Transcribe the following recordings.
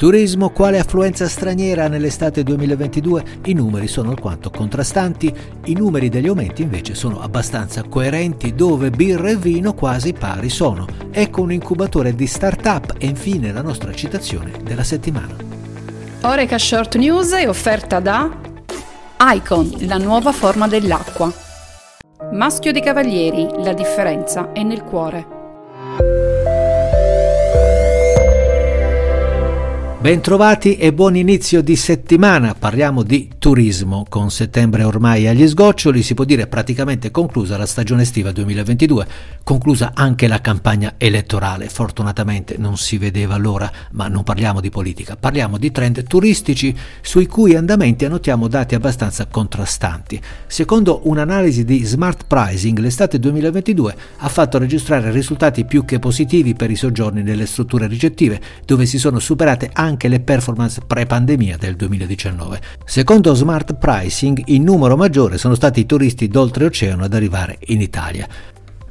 Turismo, quale affluenza straniera nell'estate 2022? I numeri sono alquanto contrastanti, i numeri degli aumenti invece sono abbastanza coerenti, dove birra e vino quasi pari sono. Ecco un incubatore di start-up e infine la nostra citazione della settimana. Oreca Short News è offerta da Icon, la nuova forma dell'acqua. Maschio dei Cavalieri, la differenza è nel cuore. Bentrovati e buon inizio di settimana. Parliamo di turismo. Con settembre ormai agli sgoccioli si può dire praticamente conclusa la stagione estiva 2022, conclusa anche la campagna elettorale. Fortunatamente non si vedeva l'ora, ma non parliamo di politica, parliamo di trend turistici sui cui andamenti annotiamo dati abbastanza contrastanti. Secondo un'analisi di Smart Pricing, l'estate 2022 ha fatto registrare risultati più che positivi per i soggiorni nelle strutture ricettive, dove si sono superate anche anche le performance pre-pandemia del 2019. Secondo Smart Pricing, in numero maggiore sono stati i turisti d'oltreoceano ad arrivare in Italia.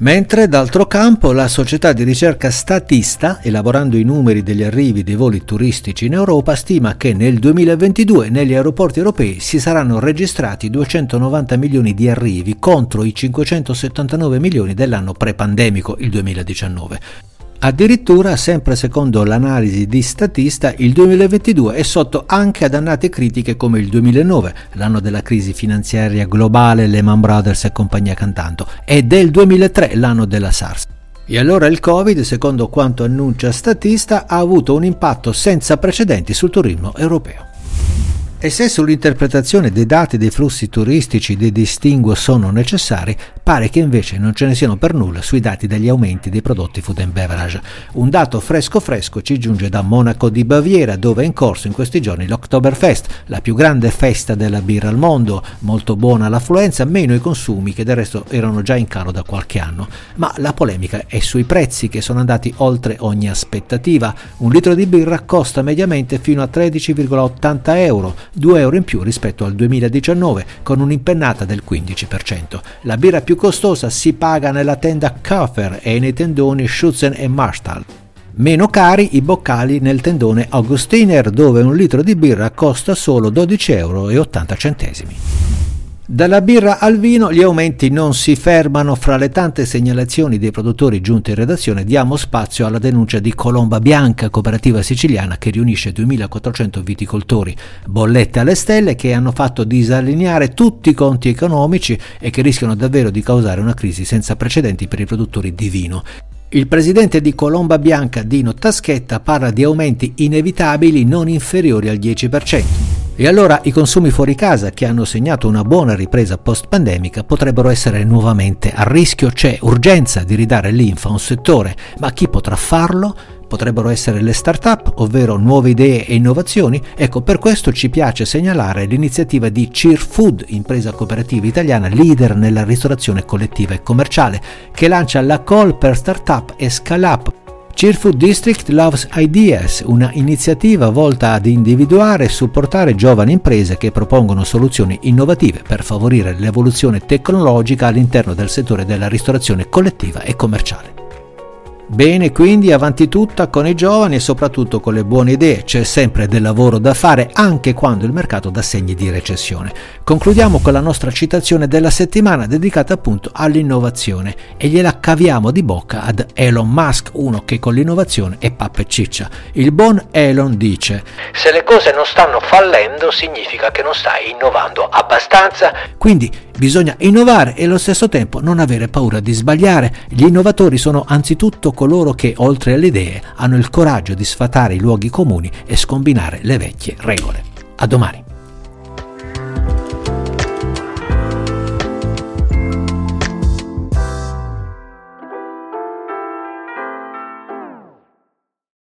Mentre d'altro campo la società di ricerca Statista, elaborando i numeri degli arrivi dei voli turistici in Europa, stima che nel 2022 negli aeroporti europei si saranno registrati 290 milioni di arrivi contro i 579 milioni dell'anno pre-pandemico, il 2019. Addirittura, sempre secondo l'analisi di Statista, il 2022 è sotto anche ad annate critiche come il 2009, l'anno della crisi finanziaria globale Lehman Brothers e compagnia cantando, e del 2003, l'anno della SARS. E allora il Covid, secondo quanto annuncia Statista, ha avuto un impatto senza precedenti sul turismo europeo. E se sull'interpretazione dei dati dei flussi turistici dei distinguo sono necessari, pare che invece non ce ne siano per nulla sui dati degli aumenti dei prodotti food and beverage. Un dato fresco fresco ci giunge da Monaco di Baviera, dove è in corso in questi giorni l'Oktoberfest, la più grande festa della birra al mondo, molto buona l'affluenza, meno i consumi che del resto erano già in calo da qualche anno. Ma la polemica è sui prezzi che sono andati oltre ogni aspettativa. Un litro di birra costa mediamente fino a 13,80 euro, 2 euro in più rispetto al 2019, con un'impennata del 15%. La birra più costosa si paga nella tenda Kaffer e nei tendoni Schutzen e Marstall. Meno cari i boccali nel tendone Augustiner dove un litro di birra costa solo 12,80 euro. Dalla birra al vino gli aumenti non si fermano. Fra le tante segnalazioni dei produttori giunte in redazione diamo spazio alla denuncia di Colomba Bianca, cooperativa siciliana che riunisce 2400 viticoltori. Bollette alle stelle che hanno fatto disallineare tutti i conti economici e che rischiano davvero di causare una crisi senza precedenti per i produttori di vino. Il presidente di Colomba Bianca, Dino Taschetta, parla di aumenti inevitabili non inferiori al 10%. E allora i consumi fuori casa, che hanno segnato una buona ripresa post-pandemica, potrebbero essere nuovamente a rischio. C'è urgenza di ridare linfa a un settore, ma chi potrà farlo? Potrebbero essere le start-up, ovvero nuove idee e innovazioni. Ecco, per questo ci piace segnalare l'iniziativa di Cheer Food, impresa cooperativa italiana leader nella ristorazione collettiva e commerciale, che lancia la call per start-up e scale-up Cheerful District Loves Ideas, una iniziativa volta ad individuare e supportare giovani imprese che propongono soluzioni innovative per favorire l'evoluzione tecnologica all'interno del settore della ristorazione collettiva e commerciale. Bene, quindi avanti tutta con i giovani e soprattutto con le buone idee, c'è sempre del lavoro da fare anche quando il mercato dà segni di recessione. Concludiamo con la nostra citazione della settimana dedicata appunto all'innovazione e gliela caviamo di bocca ad Elon Musk, uno che con l'innovazione è pappa e ciccia. Il buon Elon dice: Se le cose non stanno fallendo significa che non stai innovando abbastanza. Quindi Bisogna innovare e allo stesso tempo non avere paura di sbagliare. Gli innovatori sono anzitutto coloro che, oltre alle idee, hanno il coraggio di sfatare i luoghi comuni e scombinare le vecchie regole. A domani.